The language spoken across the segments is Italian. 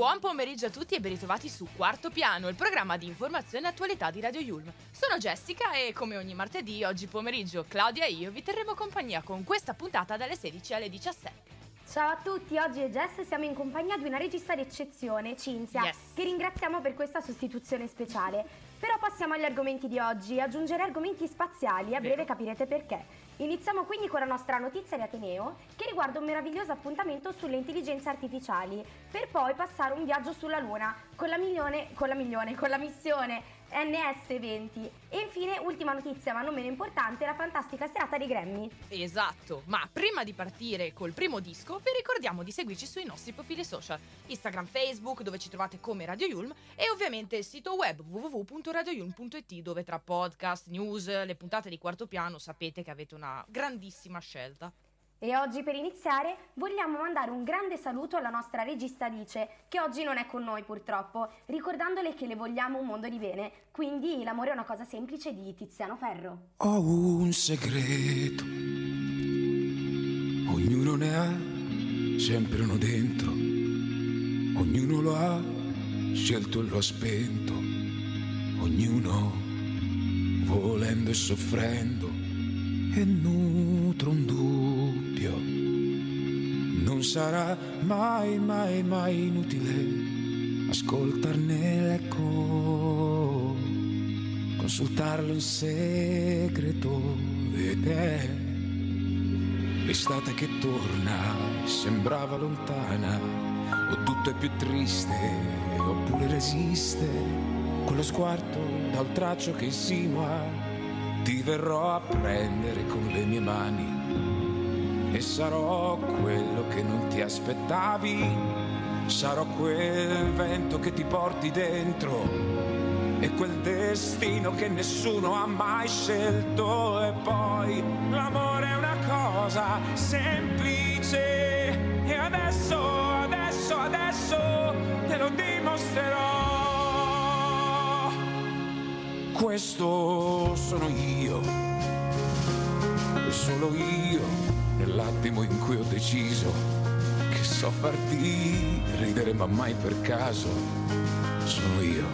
Buon pomeriggio a tutti e ben ritrovati su Quarto Piano, il programma di informazione e attualità di Radio Yulm. Sono Jessica e come ogni martedì, oggi pomeriggio Claudia e io vi terremo compagnia con questa puntata dalle 16 alle 17. Ciao a tutti, oggi è Jess siamo in compagnia di una regista d'eccezione, Cinzia, Yes. che ringraziamo per questa sostituzione speciale. Però passiamo agli argomenti di oggi, aggiungere argomenti spaziali, a breve capirete perché. Iniziamo quindi con la nostra notizia di Ateneo, che riguarda un meraviglioso appuntamento sulle intelligenze artificiali, per poi passare un viaggio sulla Luna con la milione, con la milione, con la missione NS20. E infine, ultima notizia ma non meno importante, la fantastica serata dei Grammy. Esatto, ma prima di partire col primo disco vi ricordiamo di seguirci sui nostri profili social, Instagram, Facebook dove ci trovate come Radio Yulm e ovviamente il sito web www.radioyulm.it dove tra podcast, news, le puntate di quarto piano sapete che avete una grandissima scelta. E oggi per iniziare vogliamo mandare un grande saluto alla nostra regista Alice, che oggi non è con noi purtroppo, ricordandole che le vogliamo un mondo di bene. Quindi l'amore è una cosa semplice di Tiziano Ferro. Ho un segreto, ognuno ne ha sempre uno dentro, ognuno lo ha scelto e lo ha spento, ognuno volendo e soffrendo e nutre un dubbio. Non sarà mai, mai, mai inutile ascoltarne l'eco consultarlo in segreto. Ed è l'estate che torna, sembrava lontana, o tutto è più triste, oppure resiste, quello sguardo dal traccio che insinua, ti verrò a prendere con le mie mani e sarò quello che non ti aspettavi, sarò quel vento che ti porti dentro. E quel destino che nessuno ha mai scelto. E poi l'amore è una cosa semplice. E adesso, adesso, adesso te lo dimostrerò. Questo sono io, solo io nell'attimo in cui ho deciso che so farti ridere ma mai per caso. Sono io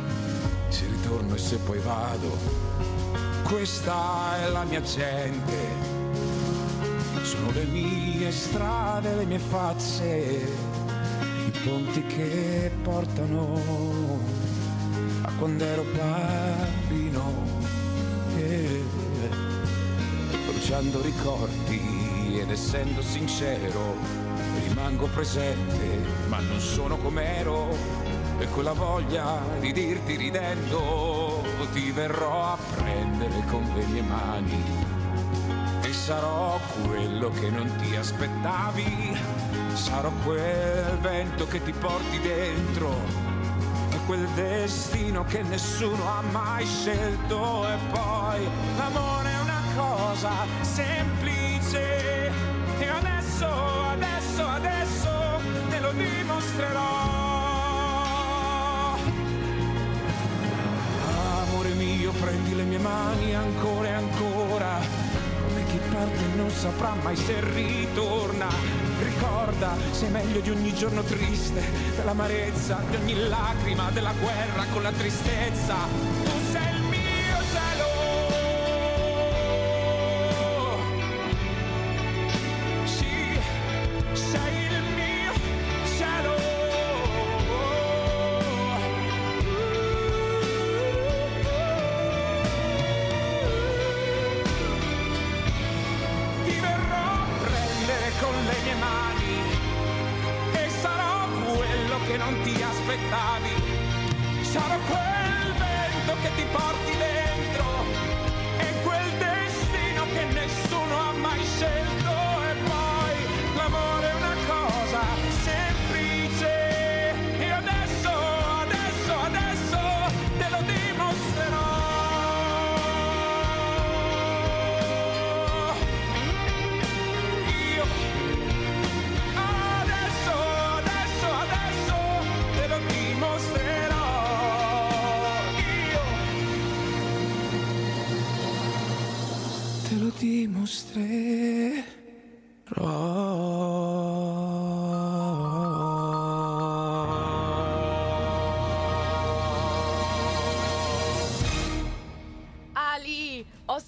se ritorno e se poi vado. Questa è la mia gente, sono le mie strade, le mie facce, i ponti che portano a quando ero bambino. Eh, bruciando ricordi ed essendo sincero, rimango presente, ma non sono com'ero. E quella voglia di dirti ridendo ti verrò a prendere con le mie mani. E sarò quello che non ti aspettavi sarò quel vento che ti porti dentro quel destino che nessuno ha mai scelto. E poi l'amore è una cosa semplice adesso adesso adesso te lo dimostrerò Amore mio, prendi le mie mani ancora e ancora. Come chi parte non saprà mai se ritorna. Ricorda, sei meglio di ogni giorno triste, dell'amarezza, di ogni lacrima, della guerra con la tristezza. Tu sei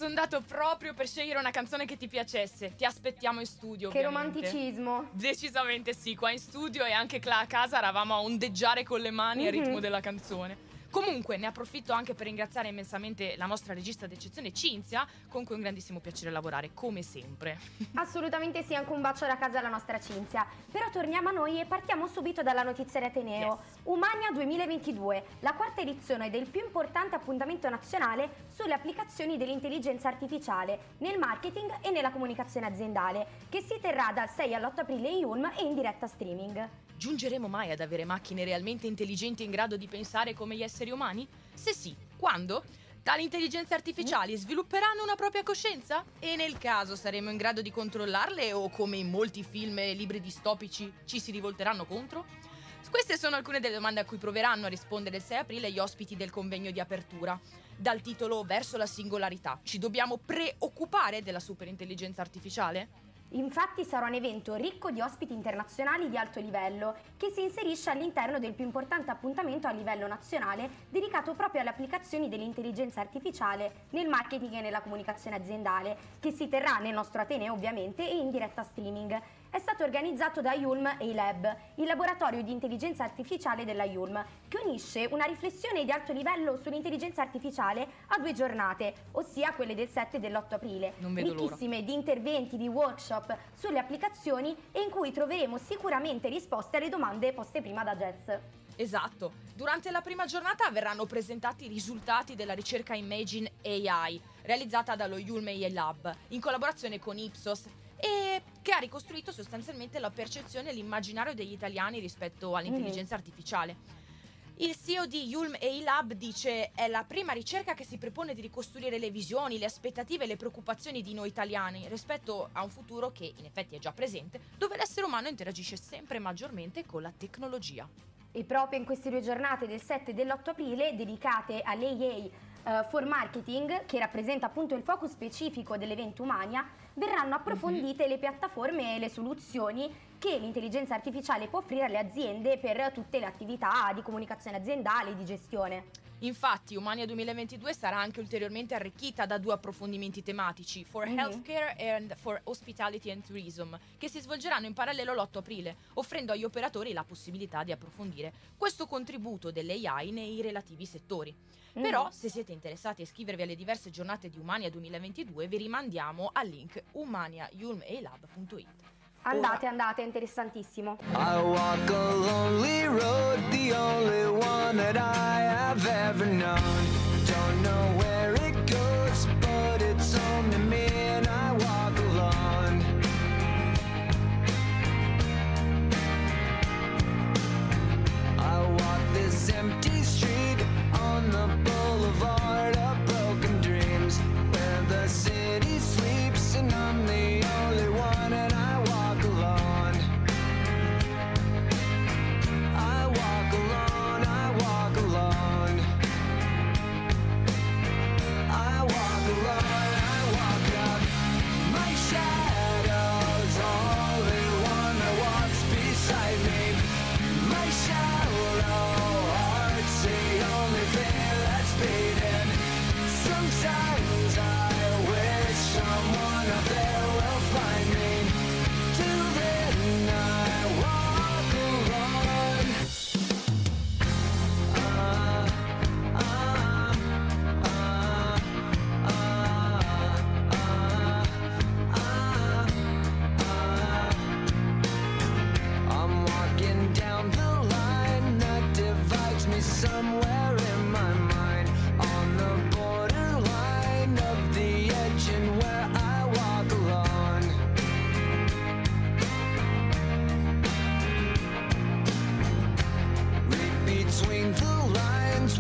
sondato proprio per scegliere una canzone che ti piacesse. Ti aspettiamo in studio. Che ovviamente. romanticismo. Decisamente sì, qua in studio e anche là a casa eravamo a ondeggiare con le mani al Mhm. ritmo della canzone. Comunque ne approfitto anche per ringraziare immensamente la nostra regista d'eccezione Cinzia, con cui è un grandissimo piacere lavorare, come sempre. Assolutamente sì, anche un bacio da casa alla nostra Cinzia. Però torniamo a noi e partiamo subito dalla notizia di Ateneo. Umania 2022, la quarta edizione del più importante appuntamento nazionale sulle applicazioni dell'intelligenza artificiale nel marketing e nella comunicazione aziendale, che si terrà dal 6 all'8 aprile in Ulm e in diretta streaming. Giungeremo mai ad avere macchine realmente intelligenti in grado di pensare come gli esseri umani? Se sì, quando? Tali intelligenze artificiali svilupperanno una propria coscienza? E nel caso saremo in grado di controllarle o come in molti film e libri distopici ci si rivolteranno contro? Queste sono alcune delle domande a cui proveranno a rispondere il 6 aprile gli ospiti del convegno di apertura. Dal titolo Verso la singolarità, ci dobbiamo preoccupare della superintelligenza artificiale? Infatti sarà un evento ricco di ospiti internazionali di alto livello che si inserisce all'interno del più importante appuntamento a livello nazionale dedicato proprio alle applicazioni dell'intelligenza artificiale nel marketing e nella comunicazione aziendale, che si terrà nel nostro Ateneo ovviamente e in diretta streaming. È stato organizzato da Yulm A-Lab, il laboratorio di intelligenza artificiale della Yulm, che unisce una riflessione di alto livello sull'intelligenza artificiale a due giornate, ossia quelle del 7 e dell'8 aprile. Non vedo l'ora. Ricchissime di interventi, di workshop sulle applicazioni e in cui troveremo sicuramente risposte alle domande poste prima da Jess. Esatto. Durante la prima giornata verranno presentati i risultati della ricerca Imagine AI, realizzata dallo Yulm AI Lab, in collaborazione con Ipsos, e che ha ricostruito sostanzialmente la percezione e l'immaginario degli italiani rispetto all'intelligenza artificiale. Il CEO di Yulm AI Lab dice è la prima ricerca che si propone di ricostruire le visioni, le aspettative e le preoccupazioni di noi italiani rispetto a un futuro che in effetti è già presente, dove l'essere umano interagisce sempre maggiormente con la tecnologia. E proprio in queste due giornate del 7 e dell'8 aprile, dedicate all'AA eh, for Marketing, che rappresenta appunto il focus specifico dell'evento Umania, verranno approfondite le piattaforme e le soluzioni che l'intelligenza artificiale può offrire alle aziende per tutte le attività di comunicazione aziendale e di gestione. Infatti, Umania 2022 sarà anche ulteriormente arricchita da due approfondimenti tematici, for Mhm. healthcare and for hospitality and tourism, che si svolgeranno in parallelo l'8 aprile, offrendo agli operatori la possibilità di approfondire questo contributo dell'AI nei relativi settori. Però, Mhm. se siete interessati a iscrivervi alle diverse giornate di Umania 2022, vi rimandiamo al link umaniayulmalab.it. Andate, andate, è interessantissimo. I walk a lonely road, the only one that I have ever known. Don't know where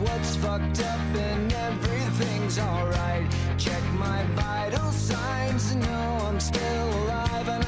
what's fucked up and everything's alright. Check my vital signs and know I'm still alive.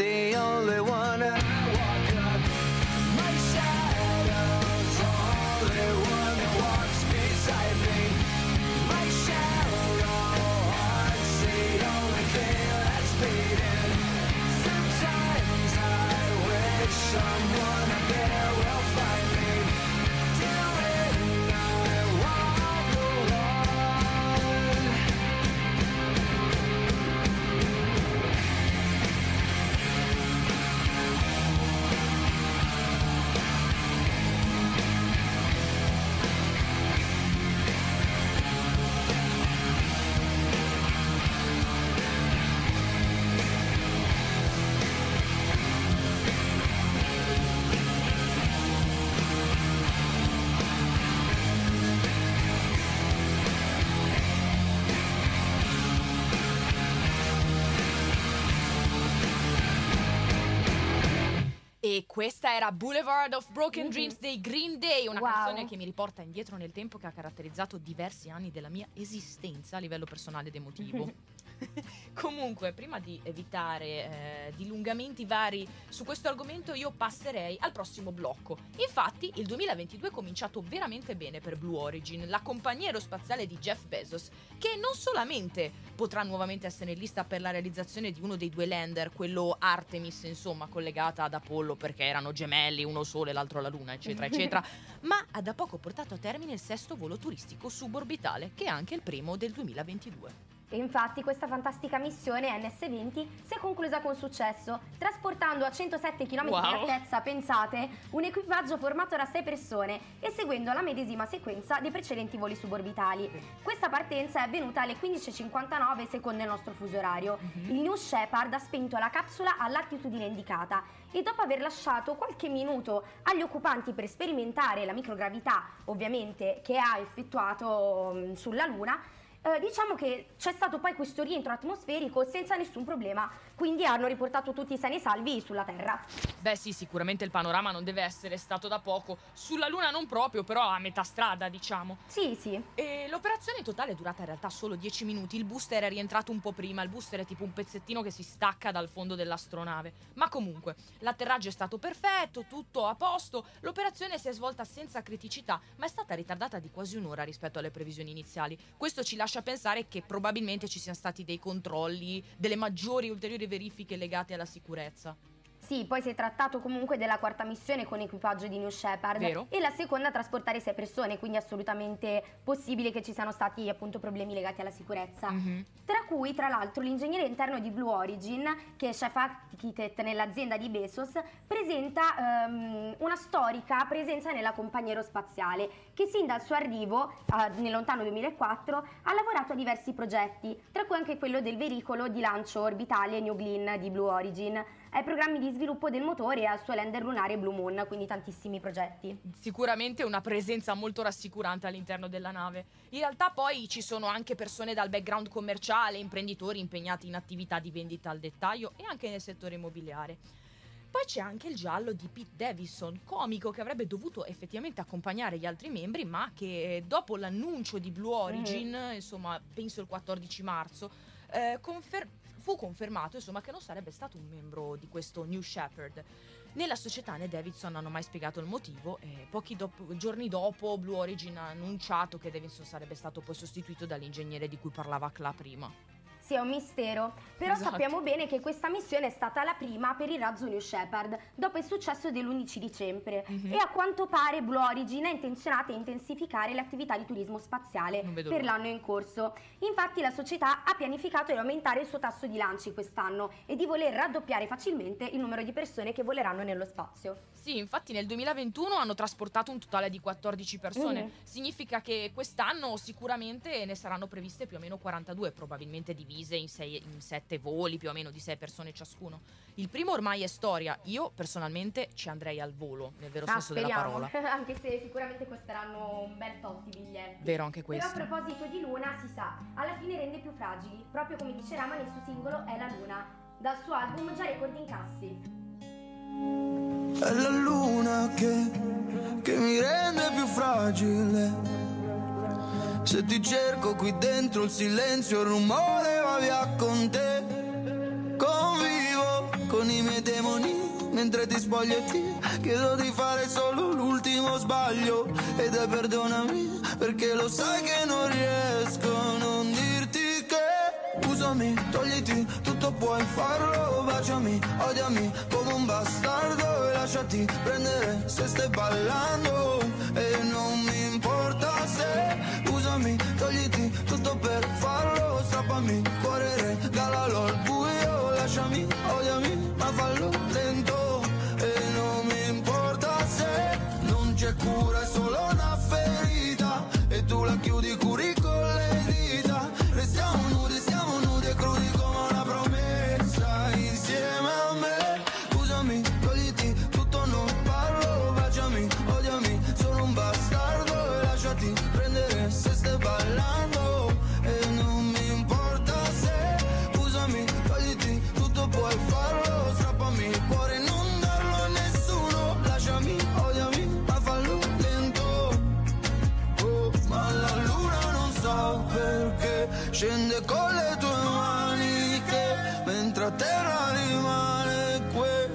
E questa era Boulevard of Broken Mhm. Dreams dei Green Day, una Wow. canzone che mi riporta indietro nel tempo che ha caratterizzato diversi anni della mia esistenza a livello personale ed emotivo. Comunque, prima di evitare eh, dilungamenti vari su questo argomento, io passerei al prossimo blocco. Infatti, il 2022 è cominciato veramente bene per Blue Origin, la compagnia aerospaziale di Jeff Bezos, che non solamente potrà nuovamente essere in lista per la realizzazione di uno dei due lander, quello Artemis, insomma, collegata ad Apollo perché erano gemelli, uno sole l'altro la Luna, eccetera, eccetera, ma ha da poco portato a termine il sesto volo turistico suborbitale, che è anche il primo del 2022. E infatti questa fantastica missione NS-20 si è conclusa con successo, trasportando a 107 km di Wow. altezza, pensate, un equipaggio formato da 6 persone e seguendo la medesima sequenza dei precedenti voli suborbitali. Questa partenza è avvenuta alle 15.59 secondo il nostro fuso orario. Il New Shepard ha spento la capsula all'altitudine indicata e dopo aver lasciato qualche minuto agli occupanti per sperimentare la microgravità, ovviamente, che ha effettuato mm, sulla Luna, eh, diciamo che c'è stato poi questo rientro atmosferico senza nessun problema, quindi hanno riportato tutti sani e salvi sulla Terra. Beh sì, sicuramente il panorama non deve essere stato da poco, sulla Luna non proprio, però a metà strada, diciamo. Sì, sì. E l'operazione totale è durata in realtà solo 10 minuti, il booster è rientrato un po' prima, il booster è tipo un pezzettino che si stacca dal fondo dell'astronave. Ma comunque, l'atterraggio è stato perfetto, tutto a posto, l'operazione si è svolta senza criticità, ma è stata ritardata di quasi un'ora rispetto alle previsioni iniziali. Questo ci lascia pensare che probabilmente ci siano stati dei controlli, delle maggiori ulteriori verifiche legate alla sicurezza. Sì, poi si è trattato comunque della quarta missione con equipaggio di New Shepard Vero. e la seconda a trasportare sei persone, quindi assolutamente possibile che ci siano stati appunto problemi legati alla sicurezza. Mhm. Tra cui, tra l'altro, l'ingegnere interno di Blue Origin, che è chef architect nell'azienda di Bezos, presenta ehm, una storica presenza nella compagnia aerospaziale, che sin dal suo arrivo eh, nel lontano 2004 ha lavorato a diversi progetti, tra cui anche quello del veicolo di lancio orbitale New Glenn di Blue Origin, ai programmi di sviluppo del motore e al suo lander lunare Blue Moon, quindi tantissimi progetti. Sicuramente una presenza molto rassicurante all'interno della nave. In realtà poi ci sono anche persone dal background commerciale, imprenditori impegnati in attività di vendita al dettaglio e anche nel settore immobiliare. Poi c'è anche il giallo di Pete Davison, comico che avrebbe dovuto effettivamente accompagnare gli altri membri, ma che dopo l'annuncio di Blue Origin, insomma, penso il 14 marzo, eh, confer- fu confermato insomma, che non sarebbe stato un membro di questo New Shepard. Né la società né Davidson hanno mai spiegato il motivo e pochi dop- giorni dopo Blue Origin ha annunciato che Davidson sarebbe stato poi sostituito dall'ingegnere di cui parlava Cla prima. È un mistero, però Esatto. sappiamo bene che questa missione è stata la prima per il razzo New Shepard, dopo il successo dell'11 dicembre, Mhm. e a quanto pare Blue Origin è intenzionata a intensificare le attività di turismo spaziale per l'anno in corso. Infatti la società ha pianificato di aumentare il suo tasso di lanci quest'anno e di voler raddoppiare facilmente il numero di persone che voleranno nello spazio. Sì, infatti nel 2021 hanno trasportato un totale di 14 persone. Mhm. Significa che quest'anno sicuramente ne saranno previste più o meno 42, probabilmente divise in, 7 voli, più o meno di 6 persone ciascuno. Il primo ormai è storia. Io personalmente ci andrei al volo, nel vero Ah, senso della speriamo, parola. anche se sicuramente costeranno un bel tot di biglietti. Vero anche Però questo. a proposito di Luna, si sa, alla fine rende più fragili, proprio come dice Rama nel suo singolo È la Luna, dal suo album Già record incassi. È la luna che, che mi rende più fragile. Se ti cerco qui dentro il silenzio, il rumore va via con te. Convivo con i miei demoni mentre ti spoglio e ti chiedo di fare solo l'ultimo sbaglio. Ed è perdonami perché lo sai che non riesco a non dirti che usami, togliti, tutto puoi farlo, baciami, odiami come un bastardo e lasciati prendere se stai ballando e tutto per farlo, strappami il cuore, regalalo al buio, lasciami, odiami, ma fallo lento e non mi importa se non c'è cura, è solo una ferita e tu la chiudi curi con le dita. Restiamo nudi, siamo nudi e crudi come una promessa insieme a me. Usami, togliti tutto, non parlo, baciami, odiami, sono un bastardo e lasciati prendere se stai ballando scende con le tue maniche mentre a terra rimane quel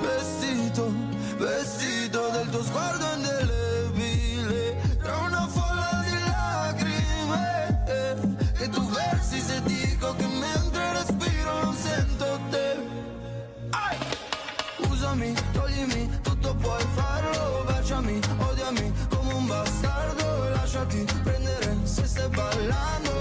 vestito, vestito del tuo sguardo indelebile tra una folla di lacrime. Che tu versi se dico che mentre respiro non sento te. Usami, toglimi, tutto puoi farlo, baciami, odiami come un bastardo e lasciati prendere se stai ballando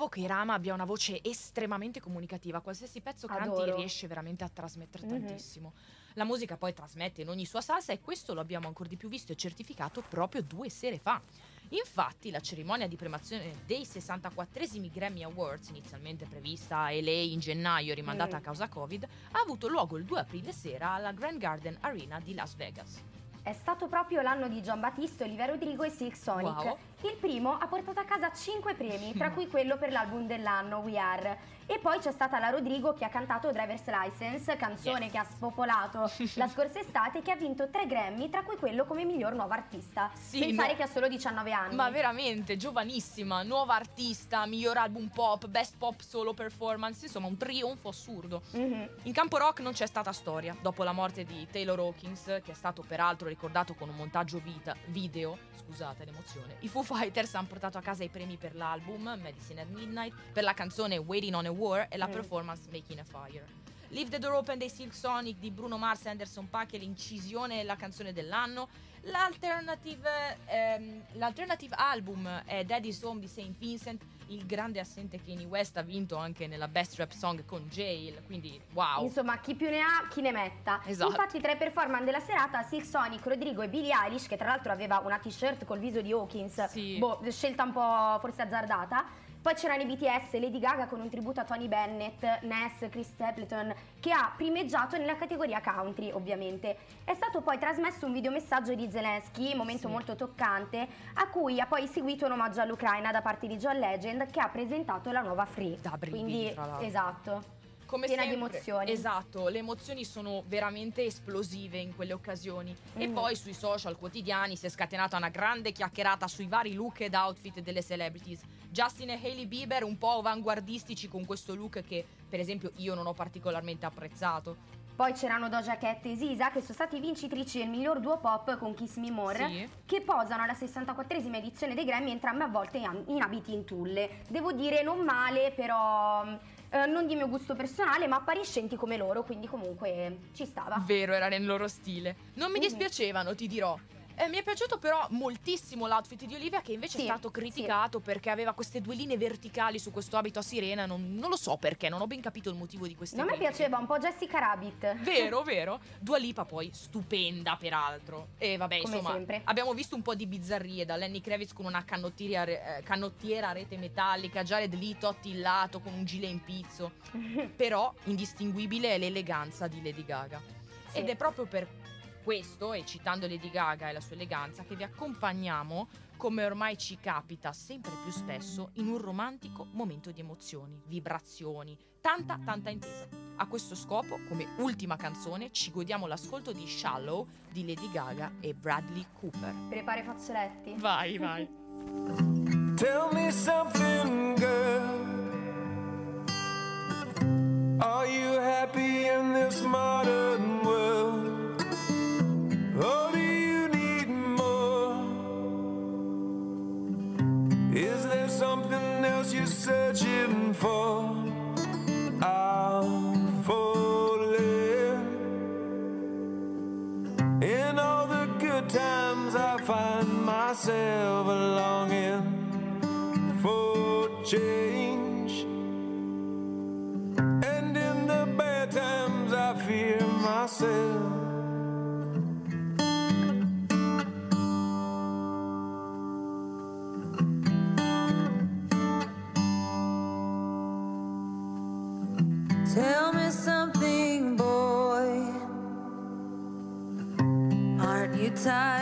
Trovo che Irama abbia una voce estremamente comunicativa, qualsiasi pezzo canti Adoro. riesce veramente a trasmettere Mhm. tantissimo. La musica poi trasmette in ogni sua salsa e questo lo abbiamo ancora di più visto e certificato proprio due sere fa. Infatti la cerimonia di premiazione dei 64esimi Grammy Awards, inizialmente prevista a LA in gennaio e rimandata Mm. a causa Covid, ha avuto luogo il 2 aprile sera alla Grand Garden Arena di Las Vegas. È stato proprio l'anno di Gian Battista, Olivia Rodrigo e Silk Sonic. Wow. Il primo ha portato a casa 5 premi, tra cui quello per l'album dell'anno We Are. E poi c'è stata la Rodrigo che ha cantato Driver's License, canzone Yes. che ha spopolato la scorsa estate e che ha vinto 3 Grammy, tra cui quello come miglior nuova artista. Sì, Pensare no. che ha solo 19 anni. Ma veramente, giovanissima, nuova artista, miglior album pop, best pop solo performance, insomma un trionfo assurdo. Mhm. In campo rock non c'è stata storia. Dopo la morte di Taylor Hawkins, che è stato peraltro ricordato con un montaggio vita- video, scusate l'emozione, i Foo Fighters hanno portato a casa i premi per l'album Medicine at Midnight, per la canzone Waiting on a War e la Mm. performance Making a Fire. Leave the Door Open dei Silk Sonic di Bruno Mars e Anderson Paak è l'incisione e la canzone dell'anno. L'alternative, ehm, l'alternative album è Daddy's Home di St. Vincent. Il grande assente Kanye West ha vinto anche nella Best Rap Song con Jail, quindi wow. Insomma, chi più ne ha, chi ne metta. Esatto. Infatti, tra i performance della serata, Silk Sonic, Rodrigo e Billie Eilish, che tra l'altro aveva una t-shirt col viso di Hawkins, Sì. boh, scelta un po' forse azzardata. Poi c'erano i BTS, Lady Gaga con un tributo a Tony Bennett, Ness, Chris Stapleton, che ha primeggiato nella categoria country, ovviamente. È stato poi trasmesso un videomessaggio di Zelensky, momento Sì. molto toccante, a cui ha poi seguito un omaggio all'Ucraina da parte di John Legend, che ha presentato la nuova Free. Da brividi, Quindi, esatto. Come piena di sempre, emozioni. Esatto, le emozioni sono veramente esplosive in quelle occasioni. E Mm. poi sui social quotidiani si è scatenata una grande chiacchierata sui vari look ed outfit delle celebrities. Justin e Hailey Bieber un po' avanguardistici con questo look che, per esempio, io non ho particolarmente apprezzato. Poi c'erano Doja Cat e Sisa che sono stati vincitrici del miglior duo pop con Kiss Me More Sì. che posano alla 64esima edizione dei Grammy entrambe avvolte in, in abiti in tulle. Devo dire non male però eh, non di mio gusto personale ma appariscenti come loro quindi comunque ci stava. Vero, era nel loro stile. Non mi Mhm. dispiacevano, ti dirò. Eh, mi è piaciuto però moltissimo l'outfit di Olivia che invece Sì, è stato criticato perché aveva queste due linee verticali su questo abito a sirena, non, non lo so perché, non ho ben capito il motivo di queste Non mi critiche. piaceva un po' Jessica Rabbit. Vero, vero. Dua Lipa poi stupenda peraltro. E vabbè, Come insomma, sempre. abbiamo visto un po' di bizzarrie da Lenny Kravitz con una canottiera, eh, canottiera a rete metallica, Jared Leto attillato con un gilet in pizzo. Però indistinguibile è l'eleganza di Lady Gaga. Sì. Ed è proprio per questo, e citando Lady Gaga e la sua eleganza, che vi accompagniamo, come ormai ci capita sempre più spesso, in un romantico momento di emozioni, vibrazioni, tanta, tanta intesa. A questo scopo, come ultima canzone, ci godiamo l'ascolto di Shallow di Lady Gaga e Bradley Cooper. Prepara i fazzoletti. Vai, vai. Tell me something, girl. Are you happy in this modern myself longing for change. And in the bad times, I fear myself.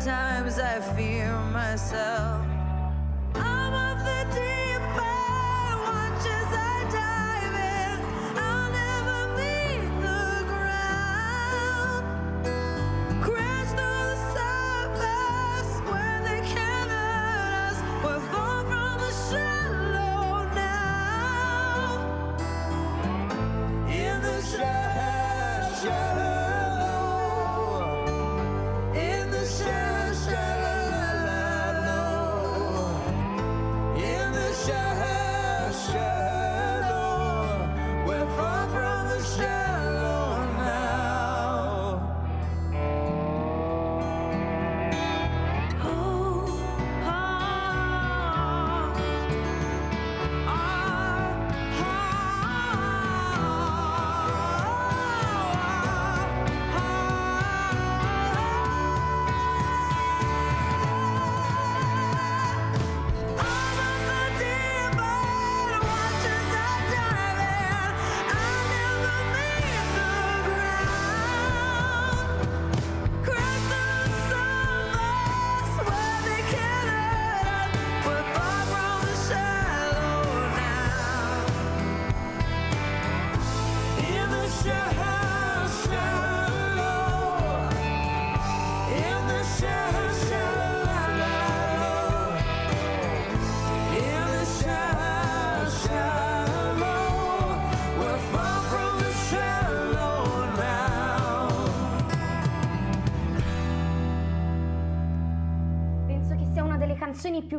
Sometimes I fear myself.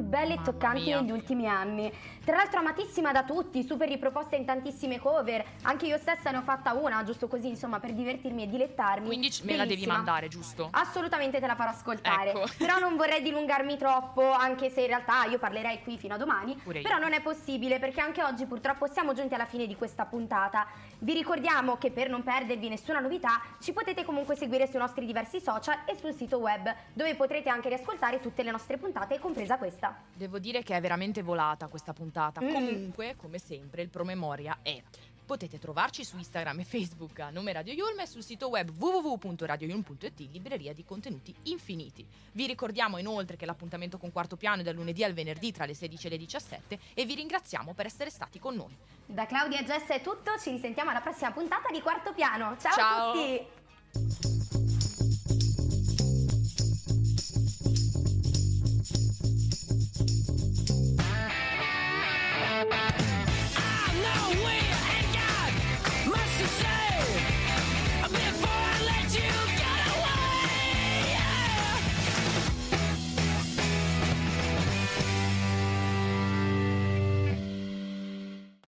Più belle e toccanti mia. negli ultimi anni. Tra l'altro amatissima da tutti, super riproposta in tantissime cover. Anche io stessa ne ho fatta una, giusto così, insomma, per divertirmi e dilettarmi. Quindi me la devi mandare, giusto? Assolutamente te la farò ascoltare. Ecco. Però non vorrei dilungarmi troppo, anche se in realtà io parlerei qui fino a domani. Pure io. Però non è possibile perché anche oggi purtroppo siamo giunti alla fine di questa puntata. Vi ricordiamo che per non perdervi nessuna novità ci potete comunque seguire sui nostri diversi social e sul sito web dove potrete anche riascoltare tutte le nostre puntate, compresa questa. Devo dire che è veramente volata questa puntata. Mm. Comunque, come sempre, il promemoria è. Potete trovarci su Instagram e Facebook a nome Radio Yulm e sul sito web www.radioyulm.it, libreria di contenuti infiniti. Vi ricordiamo inoltre che l'appuntamento con Quarto Piano è dal lunedì al venerdì tra le 16 e le 17 e vi ringraziamo per essere stati con noi. Da Claudia e Jess è tutto, ci risentiamo alla prossima puntata di Quarto Piano. Ciao, Ciao. a tutti!